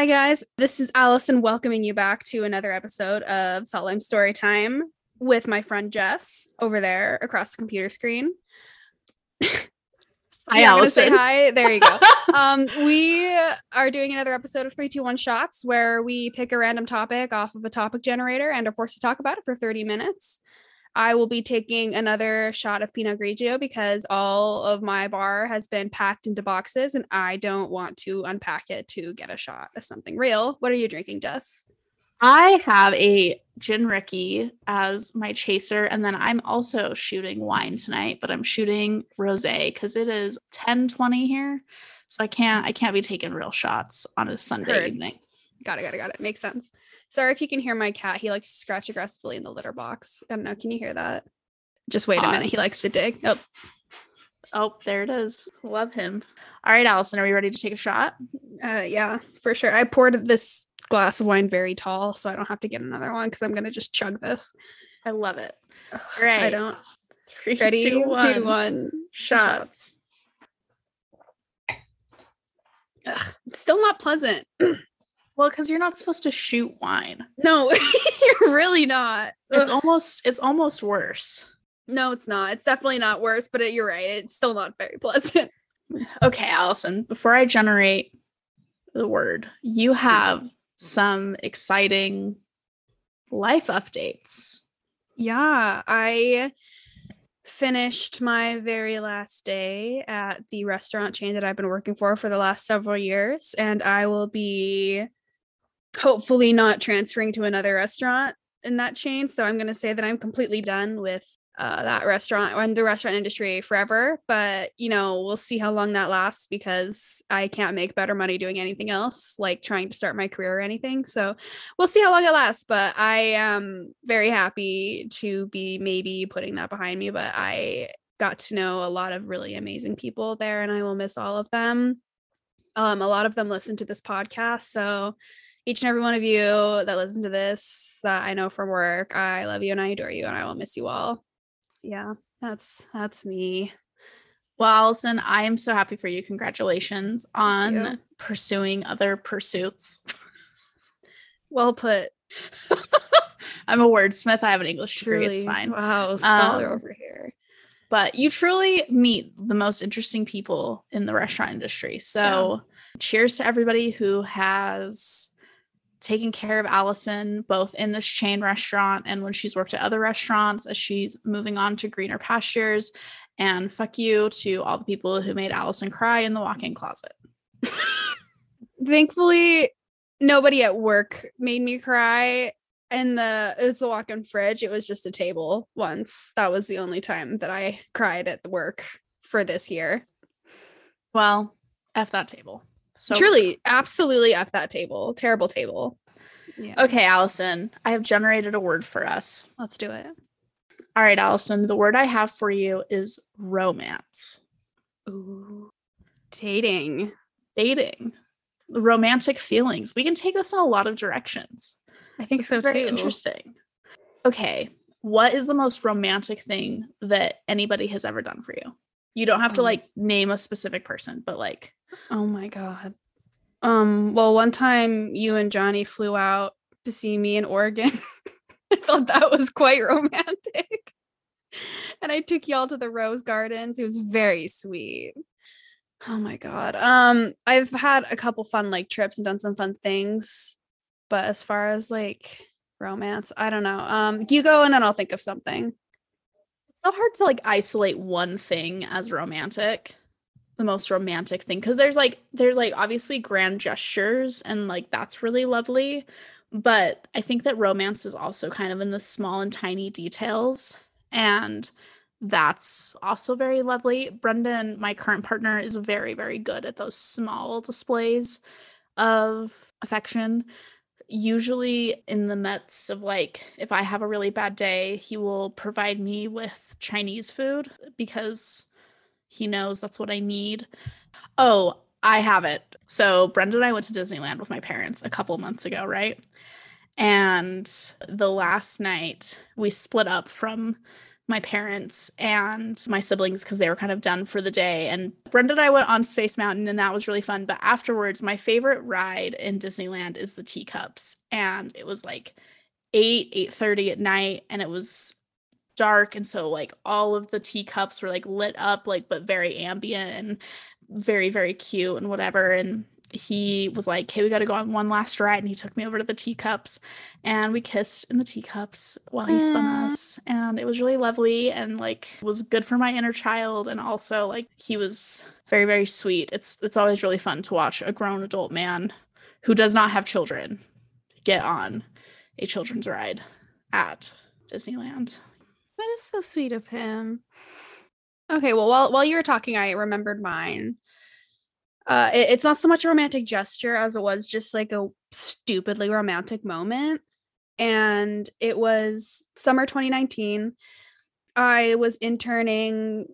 Hi, guys. This is Allison welcoming you back to another episode of Salt Lime Story Time with my friend Jess over there across the computer screen. Hi, Yeah, gonna say Allison. hi. There you go. um, we are doing another episode of 321 Shots where we pick a random topic off of a topic generator and are forced to talk about it for 30 minutes. I will be taking another shot of Pinot Grigio because all of my bar has been packed into boxes and I don't want to unpack it to get a shot of something real. What are you drinking, Jess? I have a gin Ricky as my chaser, and then I'm also shooting wine tonight, but I'm shooting rosé because it is 10:20 here, so I can't I can't be taking real shots on a Sunday Heard. evening. Got it, got it, got it. Makes sense. Sorry if you can hear my cat. He likes to scratch aggressively in the litter box. I don't know. Can you hear that? Just wait a minute. He likes to dig. Oh, Oh, there it is. Love him. All right, Allison, are we ready to take a shot? Uh, yeah, for sure. I poured this glass of wine very tall, so I don't have to get another one because I'm gonna just chug this. I love it. All right. I don't. Three, Ready? two, Two, one. one. Shots. Ugh, it's still not pleasant. Well, because you're not supposed to shoot wine. No, you're really not. It's Ugh. almost it's almost worse. no, it's not. It's definitely not worse, but it, you're right. It's still not very pleasant. Okay, Allison, before I generate the word, you have some exciting life updates. Yeah, I finished my very last day at the restaurant chain that I've been working for for the last several years, and I will be hopefully not transferring to another restaurant in that chain. So I'm going to say that I'm completely done with uh, that restaurant in the restaurant industry forever. But, you know, we'll see how long that lasts because I can't make better money doing anything else, like trying to start my career or anything. So we'll see how long it lasts. But I am very happy to be maybe putting that behind me. But I got to know a lot of really amazing people there and I will miss all of them. Um, a lot of them listen to this podcast. So each and every one of you that listen to this that I know from work, I love you and I adore you and I will miss you all. Yeah, that's that's me. Well, Allison, I am so happy for you. Congratulations on you. pursuing other pursuits. Well put. I'm a wordsmith. I have an English degree. It's fine. Wow, scholar Um, over here. But you truly meet the most interesting people in the restaurant industry. So, cheers to everybody who has taken care of Allison both in this chain restaurant and when she's worked at other restaurants as she's moving on to greener pastures. And fuck you to all the people who made Allison cry in the walk-in closet. Thankfully, nobody at work made me cry. And the it's the walk-in fridge. It was just a table once. That was the only time that I cried at the work for this year. Well, F that table. So Truly, absolutely up that table. Terrible table. Yeah. Okay, Allison, I have generated a word for us. let's do it. All right, Allison, the word I have for you is romance. Ooh. Dating. Dating. Romantic feelings. We can take this in a lot of directions. I think so Very too. interesting. Okay, what is the most romantic thing that anybody has ever done for you? You don't have to Um, like name a specific person, but like Oh my god. Um, well, one time you and Johnny flew out to see me in Oregon. I thought that was quite romantic. And I took y'all to the rose gardens. It was very sweet. Oh my god. Um, I've had a couple fun like trips and done some fun things, but as far as like romance, I don't know. Um, you go and then I'll think of something. So hard to like isolate one thing as romantic the most romantic thing because there's like there's like obviously grand gestures and like that's really lovely but i think that romance is also kind of in the small and tiny details and that's also very lovely. Brendan my current partner is very very good at those small displays of affection usually in the midst of like if i have a really bad day he will provide me with chinese food because he knows that's what i need. Oh i have it. So brendan and i went to disneyland with my parents a couple months ago right? And the last night we split up from my parents and my siblings because they were kind of done for the day. And Brendan and I went on Space Mountain and that was really fun. But afterwards, my favorite ride in Disneyland is the teacups. And it was like 8, 8 30 at night, and it was dark. And so like all of the teacups were like lit up, like but very ambient and very, very cute and whatever. And he was like, Hey, we got to go on one last ride. And he took me over to the teacups and we kissed in the teacups while he spun us. And it was really lovely and like was good for my inner child. And also, like, he was very, very sweet. It's, it's always really fun to watch a grown adult man who does not have children get on a children's ride at Disneyland. That is so sweet of him. Okay, well, while while you were talking, I remembered mine uh it, it's not so much a romantic gesture as it was just like a stupidly romantic moment and it was summer 2019 i was interning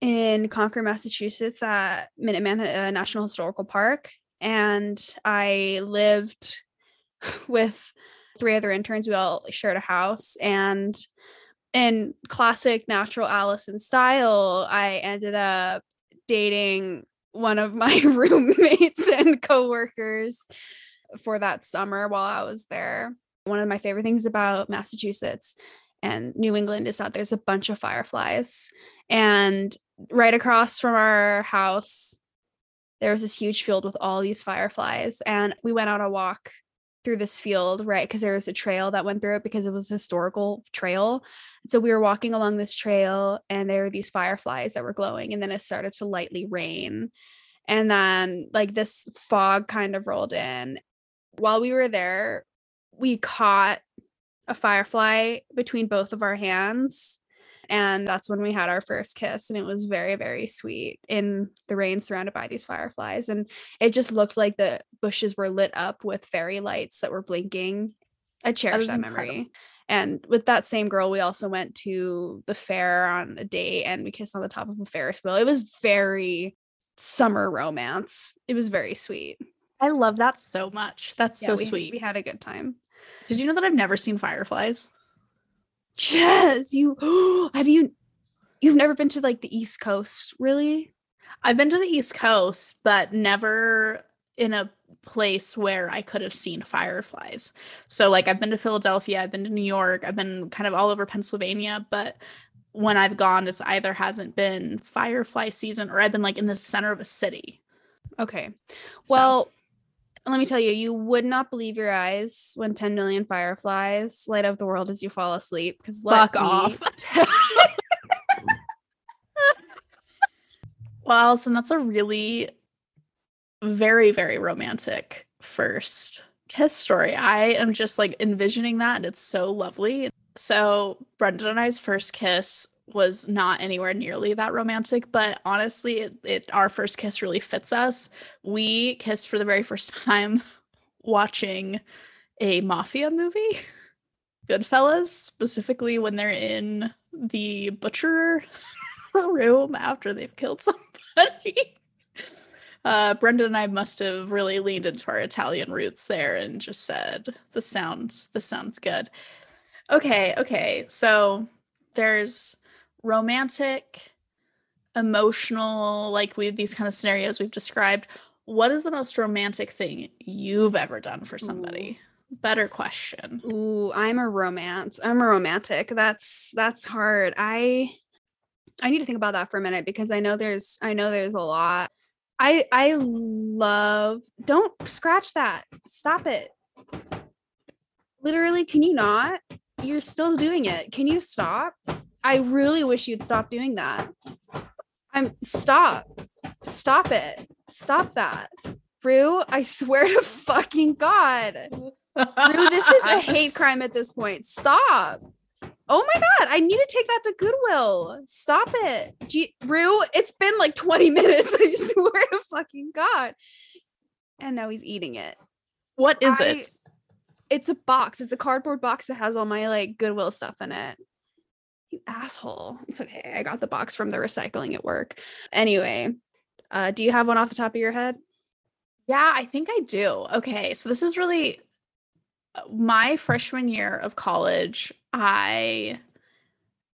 in concord massachusetts at minuteman uh, national historical park and i lived with three other interns. We all shared a house and in classic natural allison style i ended up dating one of my roommates and coworkers for that summer while I was there. One of my favorite things about Massachusetts and New England is that there's a bunch of fireflies. And right across from our house, there was this huge field with all these fireflies. And we went on a walk through this field, right? Because there was a trail that went through it because it was a historical trail. So we were walking along this trail and there were these fireflies that were glowing, and then it started to lightly rain. And then, like, this fog kind of rolled in. While we were there, we caught a firefly between both of our hands and that's when we had our first kiss and it was very very sweet in the rain surrounded by these fireflies. And it just looked like the bushes were lit up with fairy lights that were blinking. I cherish that, that memory. And with that same girl we also went to the fair on a date and we kissed on the top of a ferris wheel. It was very summer romance. It was very sweet. I love that so much. That's yeah, so we, sweet. we had a good time. Did you know that i've never seen fireflies Jess, you have you you've never been to like the East Coast, really? I've been to the East Coast, but never in a place where I could have seen fireflies. So like I've been to Philadelphia, I've been to New York, I've been kind of all over Pennsylvania, but when I've gone, it's either hasn't been firefly season or I've been like in the center of a city. Okay. Well, so let me tell you, you would not believe your eyes when 10 million fireflies light up the world as you fall asleep. Because fuck off. well, Allison, that's a really very, very romantic first kiss story. I am just like envisioning that, and it's so lovely. So, Brendan and I's first kiss was not anywhere nearly that romantic, but honestly, it, it, our first kiss really fits us. We kissed for the very first time watching a mafia movie, Goodfellas, specifically when they're in the butcher room after they've killed somebody. Uh, Brendan and I must have really leaned into our Italian roots there and just said, "This sounds, this sounds good." Okay, okay. So there's romantic, emotional, like we these kind of scenarios we've described. What is the most romantic thing you've ever done for somebody? Ooh. Better question. Ooh, I'm a romance. I'm a romantic. That's that's hard. I I need to think about that for a minute because I know there's I know there's a lot. I I love don't scratch that. Stop it. Literally, can you not? You're still doing it. Can you stop? I really wish you'd stop doing that. I'm stop. Stop it. Stop that. Rue, I swear to fucking God. Rue, this is a hate crime at this point. Stop. Oh my god, I need to take that to Goodwill. Stop it. G- Rue, it's been like 20 minutes. I swear to fucking God. And now he's eating it. What is I, it? It's a box. It's a cardboard box that has all my like Goodwill stuff in it. You asshole. It's okay. I got the box from the recycling at work. Anyway, uh, do you have one off the top of your head? Yeah, I think I do. Okay, so this is really my freshman year of college. I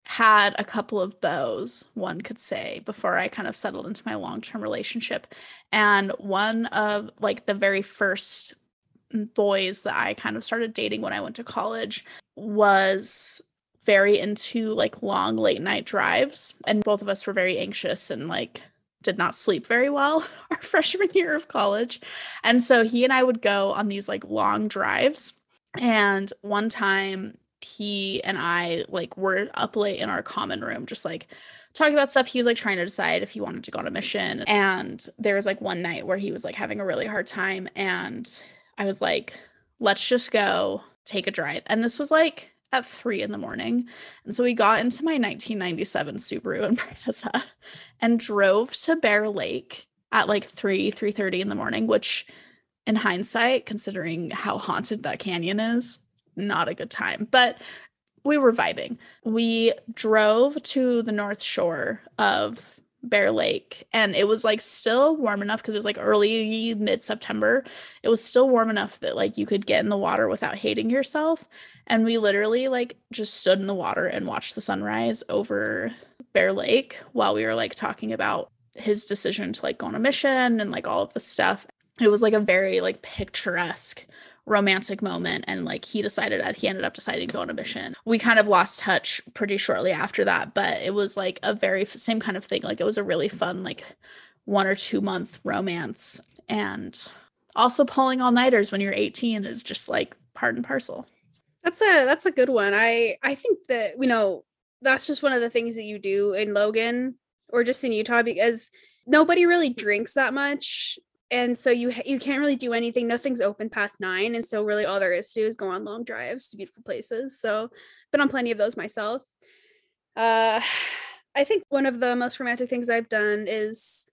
had a couple of bows, one could say, before I kind of settled into my long term relationship. And one of like the very first boys that I kind of started dating when I went to college was very into like long late night drives. And both of us were very anxious and like did not sleep very well our freshman year of college. And so he and I would go on these like long drives. And one time he and I like were up late in our common room, just like talking about stuff. He was like trying to decide if he wanted to go on a mission. And there was like one night where he was like having a really hard time. And I was like, let's just go take a drive. And this was like at three in the morning. And so we got into my 1997 Subaru Impreza and drove to Bear Lake at like 3, 3:30 in the morning, which in hindsight, considering how haunted that canyon is, not a good time. But we were vibing. We drove to the north shore of Bear Lake and it was like still warm enough because it was like early mid September. It was still warm enough that like you could get in the water without hating yourself. And we literally like just stood in the water and watched the sunrise over Bear Lake while we were like talking about his decision to like go on a mission and like all of the stuff. It was like a very like picturesque romantic moment and like he decided that he ended up deciding to go on a mission. We kind of lost touch pretty shortly after that but it was like a very same kind of thing. Like it was a really fun like one or two month romance and also pulling all nighters when you're 18 is just like part and parcel. That's a that's a good one. I i think that you know that's just one of the things that you do in logan or just in utah because nobody really drinks that much and so you you can't really do anything. Nothing's open past nine. And so really all there is to do is go on long drives to beautiful places. So been on plenty of those myself. Uh i think one of the most romantic things i've done is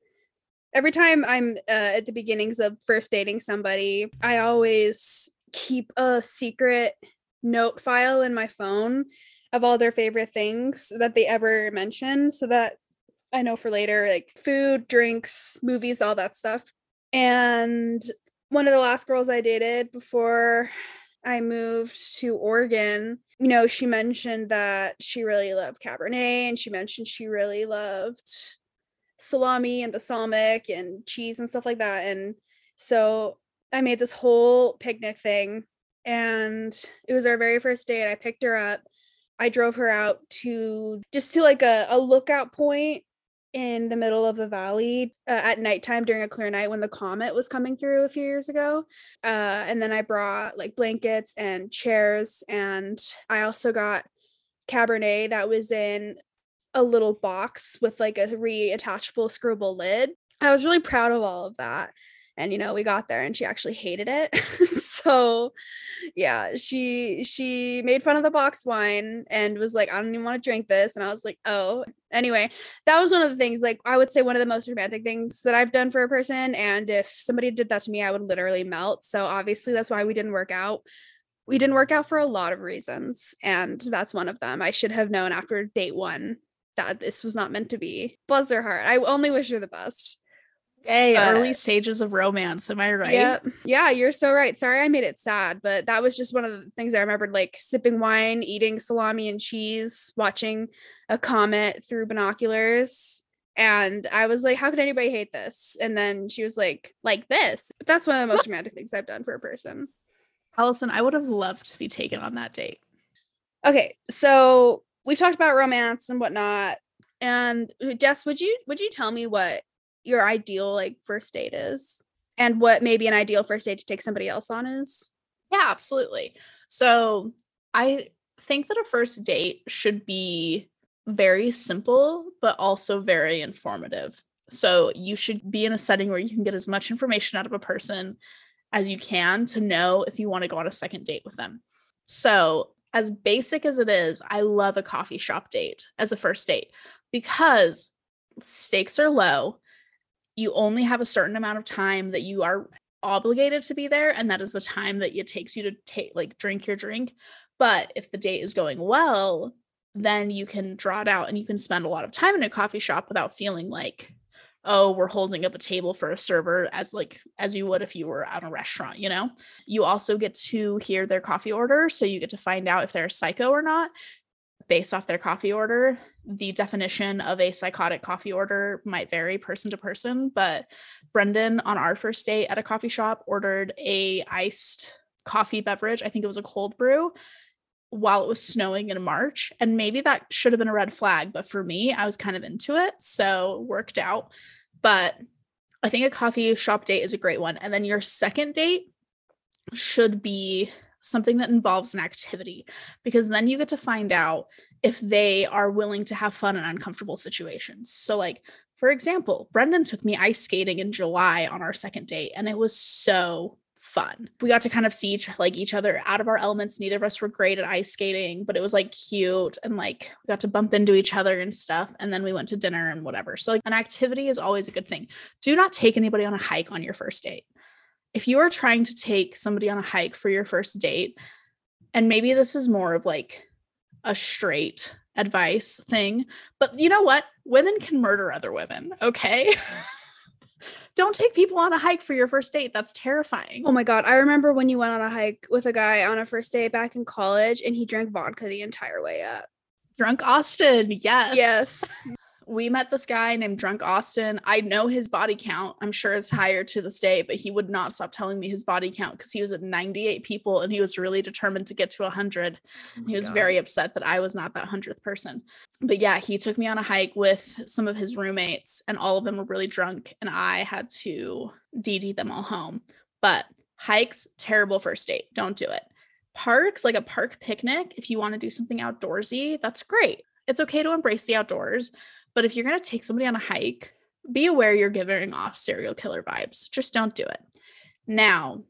every time i'm uh, at the beginnings of first dating somebody i always keep a secret note file in my phone of all their favorite things that they ever mention so that I know for later, like food, drinks, movies, all that stuff. And one of the last girls I dated before I moved to Oregon, you know, she mentioned that she really loved Cabernet and she mentioned she really loved salami and balsamic and cheese and stuff like that. And so I made this whole picnic thing and it was our very first date. I picked her up. I drove her out to just to like a, a lookout point in the middle of the valley uh, at nighttime during a clear night when the comet was coming through a few years ago. Uh, and then I brought like blankets and chairs, and I also got Cabernet that was in a little box with like a reattachable screwable lid. I was really proud of all of that and you know we got there and she actually hated it. So yeah she she made fun of the box wine and was like i don't even want to drink this. And i was like oh. Anyway that was one of the things like i would say one of the most romantic things that i've done for a person and if somebody did that to me i would literally melt. So obviously that's why we didn't work out. We didn't work out for a lot of reasons and that's one of them. I should have known after date one that this was not meant to be. Bless her heart. I only wish her the best Hey, uh, early stages of romance. Am I right? Yeah, yeah, you're so right. Sorry, I made it sad, but that was just one of the things I remembered, like sipping wine, eating salami and cheese, watching a comet through binoculars. And I was like, how could anybody hate this? And then she was like, like this. But that's one of the most romantic things I've done for a person. Allison, I would have loved to be taken on that date. Okay, so we've talked about romance and whatnot. And uh, Jess, would you would you tell me what your ideal like first date is and what maybe an ideal first date to take somebody else on is? Yeah absolutely. So i think that a first date should be very simple but also very informative. So you should be in a setting where you can get as much information out of a person as you can to know if you want to go on a second date with them. So as basic as it is i love a coffee shop date as a first date because stakes are low you only have a certain amount of time that you are obligated to be there and that is the time that it takes you to take like drink your drink. But if the date is going well then you can draw it out and you can spend a lot of time in a coffee shop without feeling like oh we're holding up a table for a server as like as you would if you were at a restaurant you know? You also get to hear their coffee order so you get to find out if they're a psycho or not based off their coffee order. The definition of a psychotic coffee order might vary person to person, but Brendan on our first date at a coffee shop ordered a iced coffee beverage. I think it was a cold brew while it was snowing in March. And maybe that should have been a red flag, but for me, I was kind of into it. So worked out. But I think a coffee shop date is a great one. And then your second date should be something that involves an activity because then you get to find out if they are willing to have fun in uncomfortable situations. So, like, for example, Brendan took me ice skating in July on our second date, and it was so fun. We got to kind of see each like each other out of our elements. Neither of us were great at ice skating, but it was like cute and like we got to bump into each other and stuff. And then we went to dinner and whatever. So like an activity is always a good thing. Do not take anybody on a hike on your first date. If you are trying to take somebody on a hike for your first date, and maybe this is more of like a straight advice thing, but you know what? Women can murder other women, okay? Don't take people on a hike for your first date. That's terrifying. Oh my god, I remember when you went on a hike with a guy on a first date back in college and he drank vodka the entire way up. Drunk Austin. Yes. Yes. we met this guy named Drunk Austin. I know his body count. I'm sure it's higher to this day, but he would not stop telling me his body count because he was at 98 people and he was really determined to get to 100. Oh he was God. very upset that I was not that 100th person. But yeah, he took me on a hike with some of his roommates and all of them were really drunk and I had to DD them all home. But hikes, terrible first date. Don't do it. Parks, like a park picnic, if you want to do something outdoorsy, that's great. It's okay to embrace the outdoors, but if you're going to take somebody on a hike, be aware you're giving off serial killer vibes. Just don't do it. Now,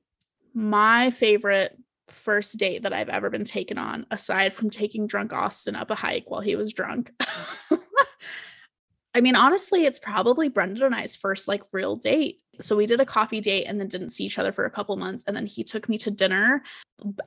my favorite first date that I've ever been taken on, aside from taking drunk Austin up a hike while he was drunk. I mean, honestly, it's probably Brendan and I's first like real date. So we did a coffee date and then didn't see each other for a couple months. And then he took me to dinner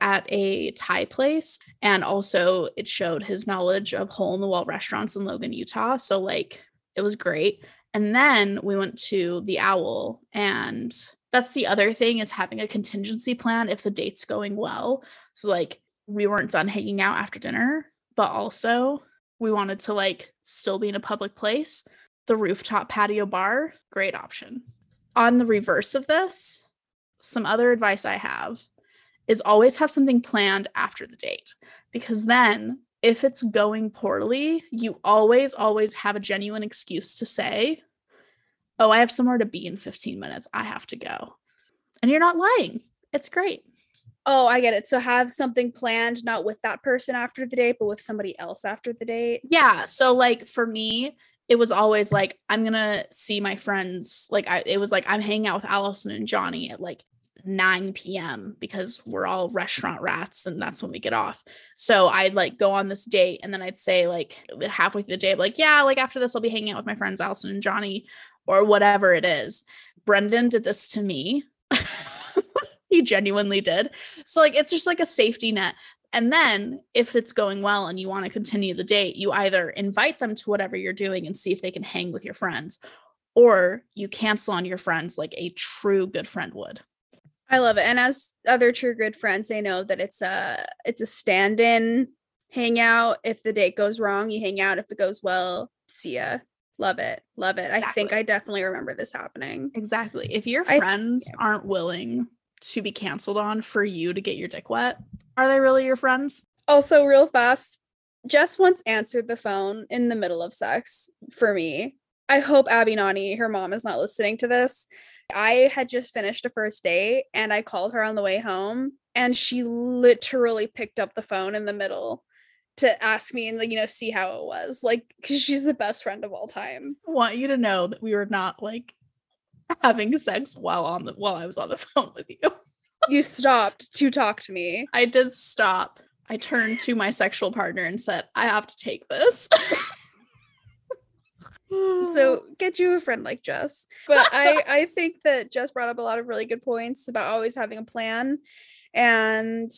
at a Thai place. And also, it showed his knowledge of hole in the wall restaurants in Logan, Utah. So, like, it was great. And then we went to the Owl. And that's the other thing is having a contingency plan if the date's going well. So, like, we weren't done hanging out after dinner, but also we wanted to like still be in a public place. The rooftop patio bar, great option on the reverse of this, some other advice I have is always have something planned after the date because then if it's going poorly, you always, always have a genuine excuse to say, Oh, I have somewhere to be in 15 minutes. I have to go. And you're not lying. It's great. Oh, I get it. So have something planned, not with that person after the date, but with somebody else after the date. Yeah. So, like for me, it was always like i'm gonna see my friends like I, it was like i'm hanging out with allison and johnny at like 9 p.m because we're all restaurant rats and that's when we get off. So i'd like go on this date and then i'd say like halfway through the day like yeah like after this i'll be hanging out with my friends allison and johnny or whatever it is. Brendan did this to me. He genuinely did. So like it's just like a safety net and then, if it's going well and you want to continue the date, you either invite them to whatever you're doing and see if they can hang with your friends, or you cancel on your friends like a true good friend would. I love it. And as other true good friends, they know that it's a it's a stand-in hangout. If the date goes wrong, you hang out. If it goes well, see ya. Love it. Love it. Exactly. I think I definitely remember this happening. Exactly. If your friends I, yeah. aren't willing to be canceled on for you to get your dick wet, are they really your friends? Also, real fast, Jess once answered the phone in the middle of sex for me. I hope Abby Nani, her mom, is not listening to this. I had just finished a first date and I called her on the way home and she literally picked up the phone in the middle to ask me and like you know see how it was like because she's the best friend of all time I want you to know that we were not like having sex while on the while I was on the phone with you. you stopped to talk to me. I did stop. I turned to my sexual partner and said, I have to take this. so get you a friend like Jess. But I I think that Jess brought up a lot of really good points about always having a plan. And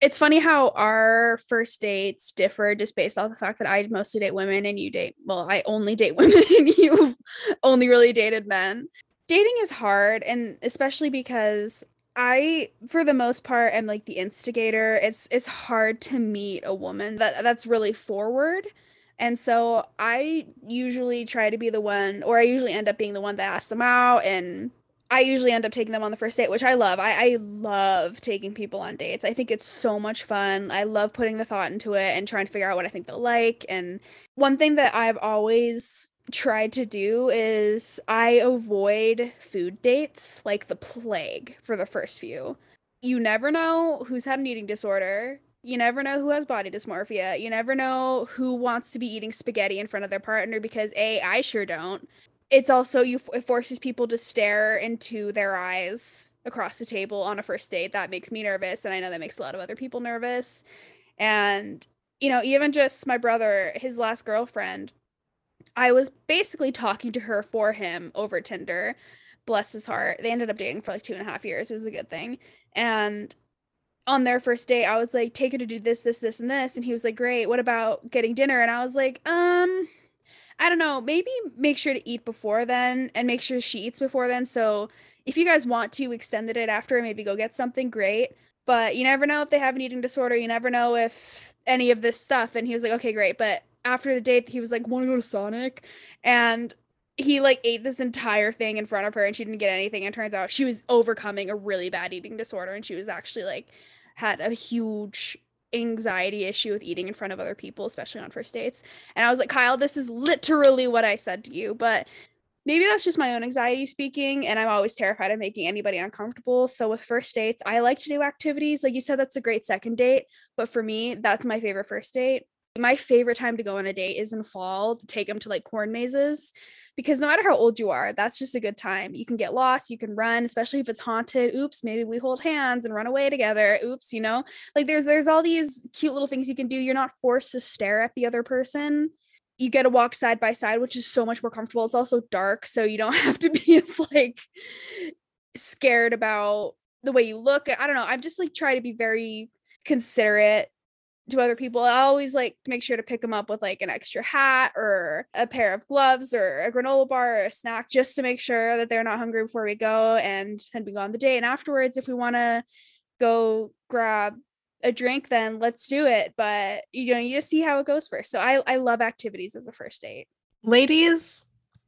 it's funny how our first dates differ just based off the fact that I mostly date women and you date well, I only date women and you only really dated men. Dating is hard and especially because I, for the most part, am like the instigator. It's it's hard to meet a woman that that's really forward. And so I usually try to be the one, or I usually end up being the one that asks them out and I usually end up taking them on the first date, which I love. I, I love taking people on dates. I think it's so much fun. I love putting the thought into it and trying to figure out what I think they'll like. And one thing that I've always tried to do is I avoid food dates like the plague for the first few. You never know who's had an eating disorder. You never know who has body dysmorphia. You never know who wants to be eating spaghetti in front of their partner because A, I sure don't it's also you it forces people to stare into their eyes across the table on a first date. That makes me nervous and i know that makes a lot of other people nervous. And you know even just my brother his last girlfriend i was basically talking to her for him over tinder. Bless his heart. They ended up dating for like two and a half years. It was a good thing. And on their first date i was like take her to do this this this and this. And he was like great. What about getting dinner? And i was like um I don't know, maybe make sure to eat before then and make sure she eats before then. So if you guys want to extend date after, maybe go get something great. But you never know if they have an eating disorder. You never know if any of this stuff. And he was like, okay, great. But after the date, he was like, want to go to Sonic? And he like ate this entire thing in front of her and she didn't get anything. And turns out she was overcoming a really bad eating disorder and she was actually like had a huge anxiety issue with eating in front of other people, especially on first dates. And I was like, Kyle, this is literally what I said to you, but maybe that's just my own anxiety speaking and i'm always terrified of making anybody uncomfortable. So with first dates i like to do activities. Like you said that's a great second date. But for me that's my favorite first date my favorite time to go on a date is in fall to take them to like corn mazes because no matter how old you are, that's just a good time. You can get lost, you can run, especially if it's haunted. Oops, maybe we hold hands and run away together. Oops, you know? Like there's there's all these cute little things you can do. You're not forced to stare at the other person. You get to walk side by side, which is so much more comfortable. It's also dark, so you don't have to be as like scared about the way you look. I don't know. I'm just like try to be very considerate to other people, I always like make sure to pick them up with like an extra hat or a pair of gloves or a granola bar or a snack just to make sure that they're not hungry before we go and then we go on the day. And afterwards, if we want to go grab a drink, then let's do it. But you know, you just see how it goes first. So I, I love activities as a first date. Ladies,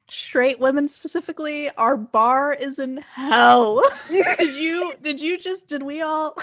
straight women specifically, our bar is in hell. did you did you just did we all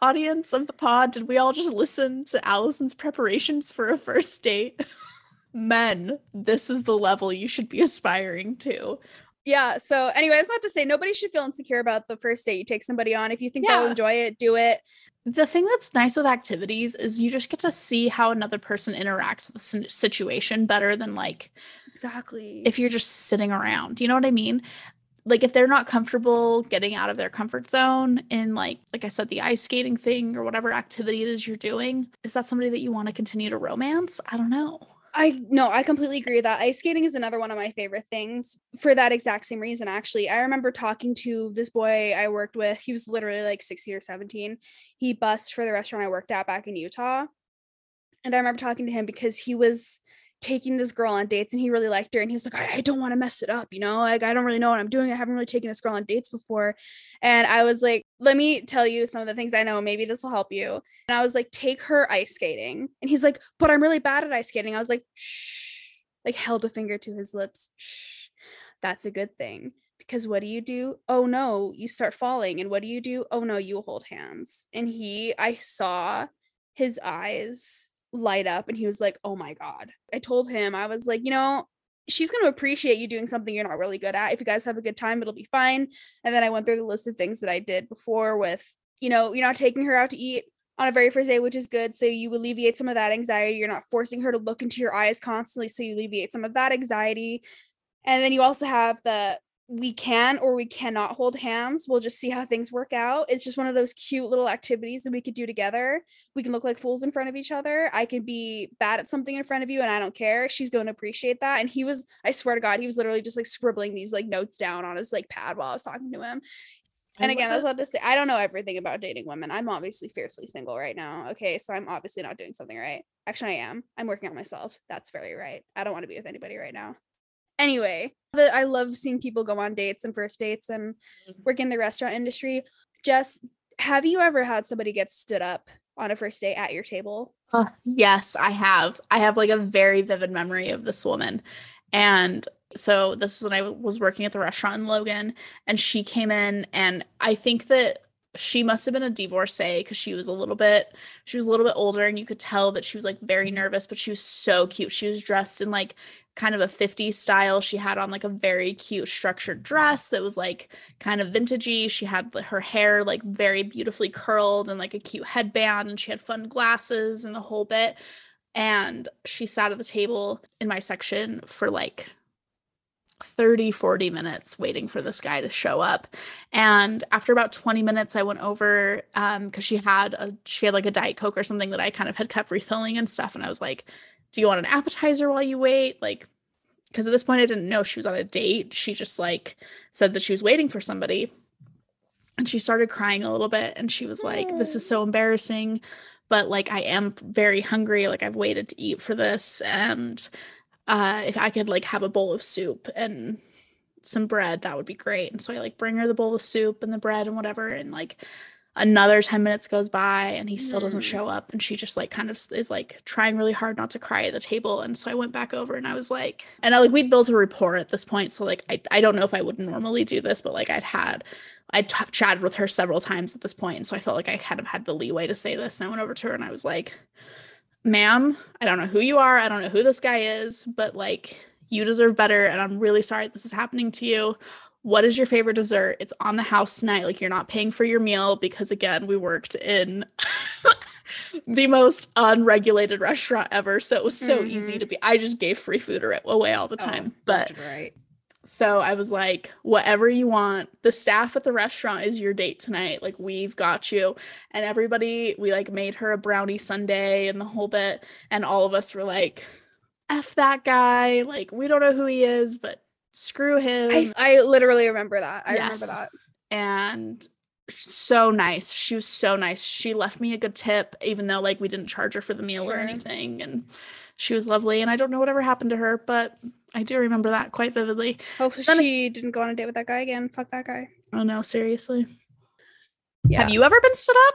audience of the pod, did we all just listen to Allison's preparations for a first date? Men, this is the level you should be aspiring to. Yeah. So, anyway, that's not to say nobody should feel insecure about the first date you take somebody on. If you think yeah. they'll enjoy it, do it. The thing that's nice with activities is you just get to see how another person interacts with the situation better than like exactly if you're just sitting around. You know what I mean? Like if they're not comfortable getting out of their comfort zone in like like I said the ice skating thing or whatever activity it is you're doing, is that somebody that you want to continue to romance? I don't know. I no, I completely agree with that. Ice skating is another one of my favorite things for that exact same reason actually. I remember talking to this boy I worked with. He was literally like 16 or 17. He bussed for the restaurant I worked at back in Utah. And I remember talking to him because he was taking this girl on dates and he really liked her and he was like I, I don't want to mess it up you know like I don't really know what I'm doing I haven't really taken this girl on dates before. And I was like let me tell you some of the things I know maybe this will help you. And I was like take her ice skating. And he's like but I'm really bad at ice skating. I was like shh like held a finger to his lips shh that's a good thing. Because what do you do? Oh no you start falling. And what do you do? Oh no you hold hands. And he I saw his eyes light up and he was like, "Oh my god." I told him I was like, "You know, she's going to appreciate you doing something you're not really good at. If you guys have a good time, it'll be fine." And then I went through the list of things that I did before with, you know, you're not taking her out to eat on a very first day, which is good. So you alleviate some of that anxiety. You're not forcing her to look into your eyes constantly, so you alleviate some of that anxiety. And then you also have the we can or we cannot hold hands. We'll just see how things work out. It's just one of those cute little activities that we could do together. We can look like fools in front of each other. I can be bad at something in front of you and I don't care. She's going to appreciate that. And he was, I swear to God, he was literally just like scribbling these like notes down on his like pad while I was talking to him. And again, that's not to say I don't know everything about dating women. I'm obviously fiercely single right now. Okay. So I'm obviously not doing something right. Actually, I am. I'm working on myself. That's very right. I don't want to be with anybody right now anyway but i love seeing people go on dates and first dates and mm-hmm. work in the restaurant industry Jess, have you ever had somebody get stood up on a first date at your table? Uh, yes, I have. I have like a very vivid memory of this woman. And so this is when I was working at the restaurant in Logan and she came in and I think that she must have been a divorcee because she was a little bit she was a little bit older and you could tell that she was like very mm-hmm. nervous but she was so cute. She was dressed in like kind of a 50s style. She had on like a very cute structured dress that was like kind of vintagey. She had her hair like very beautifully curled and like a cute headband and she had fun glasses and the whole bit. And she sat at the table in my section for like 30 40 minutes waiting for this guy to show up. And after about 20 minutes i went over um because she had a she had like a diet coke or something that i kind of had kept refilling and stuff. And i was like do you want an appetizer while you wait? Like because at this point i didn't know she was on a date. She just like said that she was waiting for somebody. And she started crying a little bit and she was like this is so embarrassing but like i am very hungry. Like i've waited to eat for this and uh, if I could like have a bowl of soup and some bread, that would be great. And so I like bring her the bowl of soup and the bread and whatever. And like another 10 minutes goes by and he still doesn't Mm. show up. And she just like kind of is like trying really hard not to cry at the table. And so I went back over and I was like, and I like we'd built a rapport at this point. So like I, I don't know if I would normally do this, but like I'd had I t- chatted with her several times at this point, and so I felt like I kind of had the leeway to say this. And I went over to her and I was like, ma'am, I don't know who you are. I don't know who this guy is, but like you deserve better. And I'm really sorry this is happening to you. What is your favorite dessert? It's on the house tonight. Like you're not paying for your meal because again, we worked in the most unregulated restaurant ever. So it was so easy Mhm. to be. I just gave free food away all the time. but right. So I was like, whatever you want. The staff at the restaurant is your date tonight. Like, we've got you. And everybody, we like made her a brownie sundae and the whole bit. And all of us were like, F that guy. Like, we don't know who he is, but screw him. I, I literally remember that. I remember that. and so nice. She was so nice. She left me a good tip, even though like we didn't charge her for the meal or anything. And she was lovely. And I don't know whatever happened to her, but I do remember that quite vividly. Hopefully Then- she didn't go on a date with that guy again. Fuck that guy. Oh no, seriously. Yeah. Have you ever been stood up?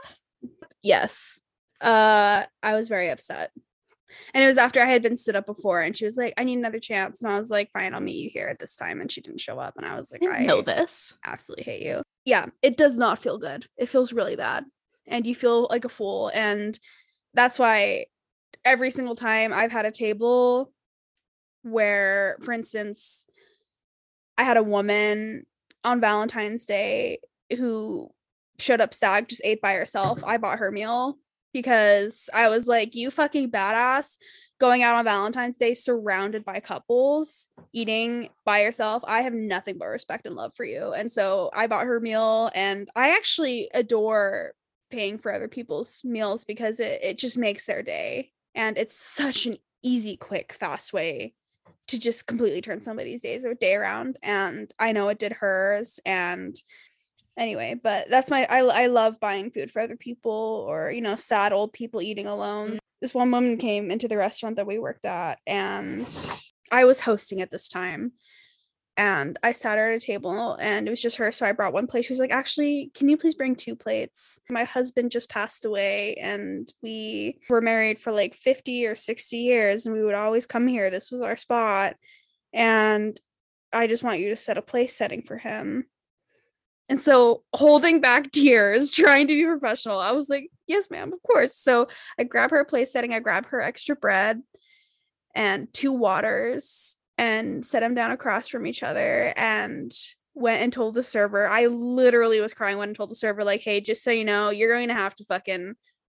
Yes. Uh I was very upset. And it was after I had been stood up before and she was like, I need another chance. And I was like, fine, I'll meet you here at this time. And she didn't show up. And I was like, I didn't I know this. absolutely hate you. Yeah, it does not feel good. It feels really bad. And you feel like a fool. And that's why every single time I've had a table where, for instance, I had a woman on Valentine's Day who showed up stag, just ate by herself. I bought her meal because I was like, you fucking badass going out on Valentine's Day surrounded by couples eating by yourself. I have nothing but respect and love for you. And so I bought her meal and I actually adore paying for other people's meals because it, it just makes their day. And it's such an easy, quick, fast way to just completely turn somebody's days or day around. And I know it did hers. And anyway, but that's my I I love buying food for other people or you know, sad old people eating alone. Mm. This one woman came into the restaurant that we worked at and I was hosting at this time. And I sat her at a table and it was just her. So I brought one plate. She was like, actually, can you please bring two plates? My husband just passed away and we were married for like 50 or 60 years and we would always come here. This was our spot. And I just want you to set a place setting for him. And so, holding back tears, trying to be professional, I was like, Yes, ma'am, of course. So, I grab her place setting, I grab her extra bread and two waters and set them down across from each other and went and told the server. I literally was crying, when I told the server, like, Hey, just so you know, you're going to have to fucking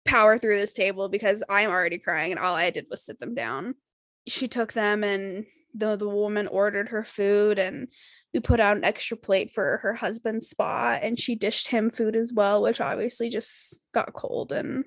power through this table because I'm already crying and all I did was sit them down. She took them and the the woman ordered her food and we put out an extra plate for her husband's spot and she dished him food as well which obviously just got cold and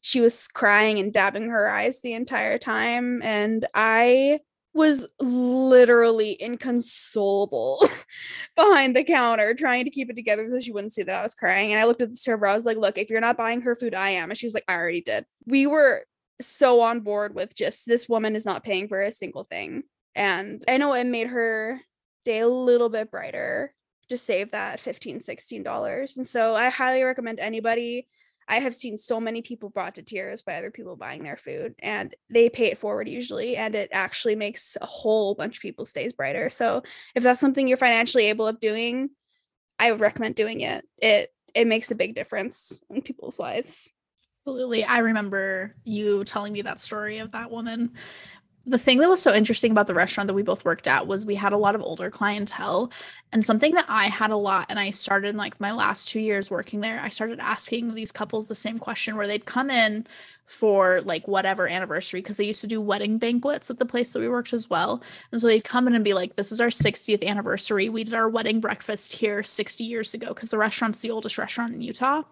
she was crying and dabbing her eyes the entire time and i was literally inconsolable behind the counter trying to keep it together so she wouldn't see that i was crying and i looked at the server i was like look if you're not buying her food i am and she's like i already did. We were so on board with just this woman is not paying for a single thing and i know it made her day a little bit brighter to save that $15, 16 dollars and so i highly recommend anybody i have seen so many people brought to tears by other people buying their food and they pay it forward usually and it actually makes a whole bunch of people's days brighter. So if that's something you're financially able of doing i would recommend doing it. It it makes a big difference in people's lives. Absolutely. I remember you telling me that story of that woman the thing that was so interesting about the restaurant that we both worked at was we had a lot of older clientele. And something that i had a lot and i started like my last two years working there i started asking these couples the same question where they'd come in for like whatever anniversary because they used to do wedding banquets at the place that we worked as well. And so they'd come in and be like this is our 60th anniversary. We did our wedding breakfast here 60 years ago because the restaurant's the oldest restaurant in utah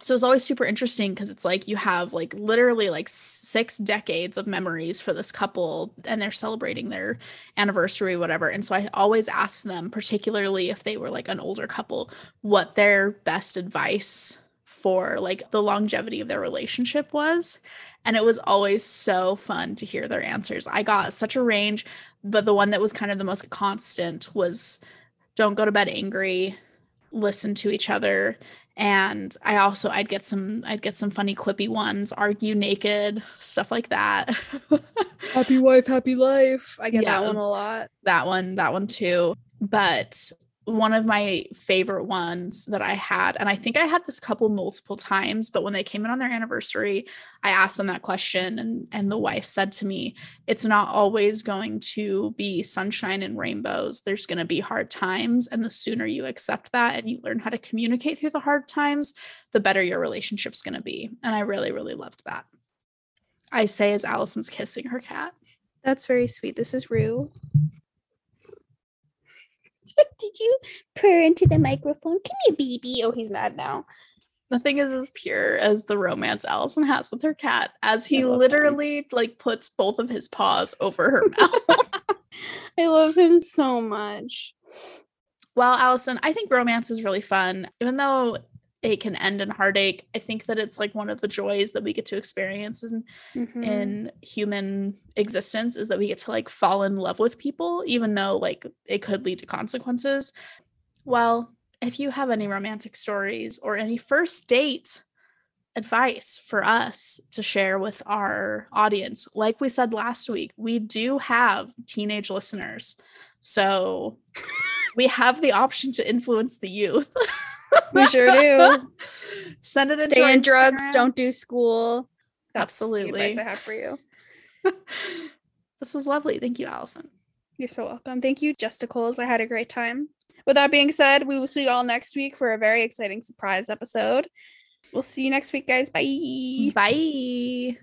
so it's always super interesting because it's like you have like literally like six decades of memories for this couple and they're celebrating their anniversary whatever. And so i always ask them particularly if they were like an older couple what their best advice for like the longevity of their relationship was. And it was always so fun to hear their answers. I got such a range but the one that was kind of the most constant was don't go to bed angry. Listen to each other and i also i'd get some i'd get some funny quippy ones argue naked stuff like that. Happy wife happy life. I get yeah, that one a lot. That one that one too. But one of my favorite ones that I had, and I think I had this couple multiple times, but when they came in on their anniversary, I asked them that question, and and the wife said to me, "It's not always going to be sunshine and rainbows. There's going to be hard times, and the sooner you accept that and you learn how to communicate through the hard times, the better your relationship's going to be." And I really, really loved that. I say as Allison's kissing her cat. That's very sweet. This is Rue. Did you purr into the microphone? Come here, baby. Oh, he's mad now. Nothing is as pure as the romance Allison has with her cat, as he literally him. like puts both of his paws over her mouth. I love him so much. Well, Allison, I think romance is really fun. Even though it can end in heartache. I think that it's like one of the joys that we get to experience in mm-hmm. in human existence is that we get to like fall in love with people even though like it could lead to consequences. Well, if you have any romantic stories or any first date advice for us to share with our audience, like we said last week, we do have teenage listeners. So we have the option to influence the youth. we sure do. Send it. Stay in drugs. Don't do school. That's Absolutely. The advice I have for you. this was lovely. Thank you, Allison. You're so welcome. Thank you, Justicles. I had a great time. With that being said, we will see you all next week for a very exciting surprise episode. We'll see you next week, guys. Bye. Bye.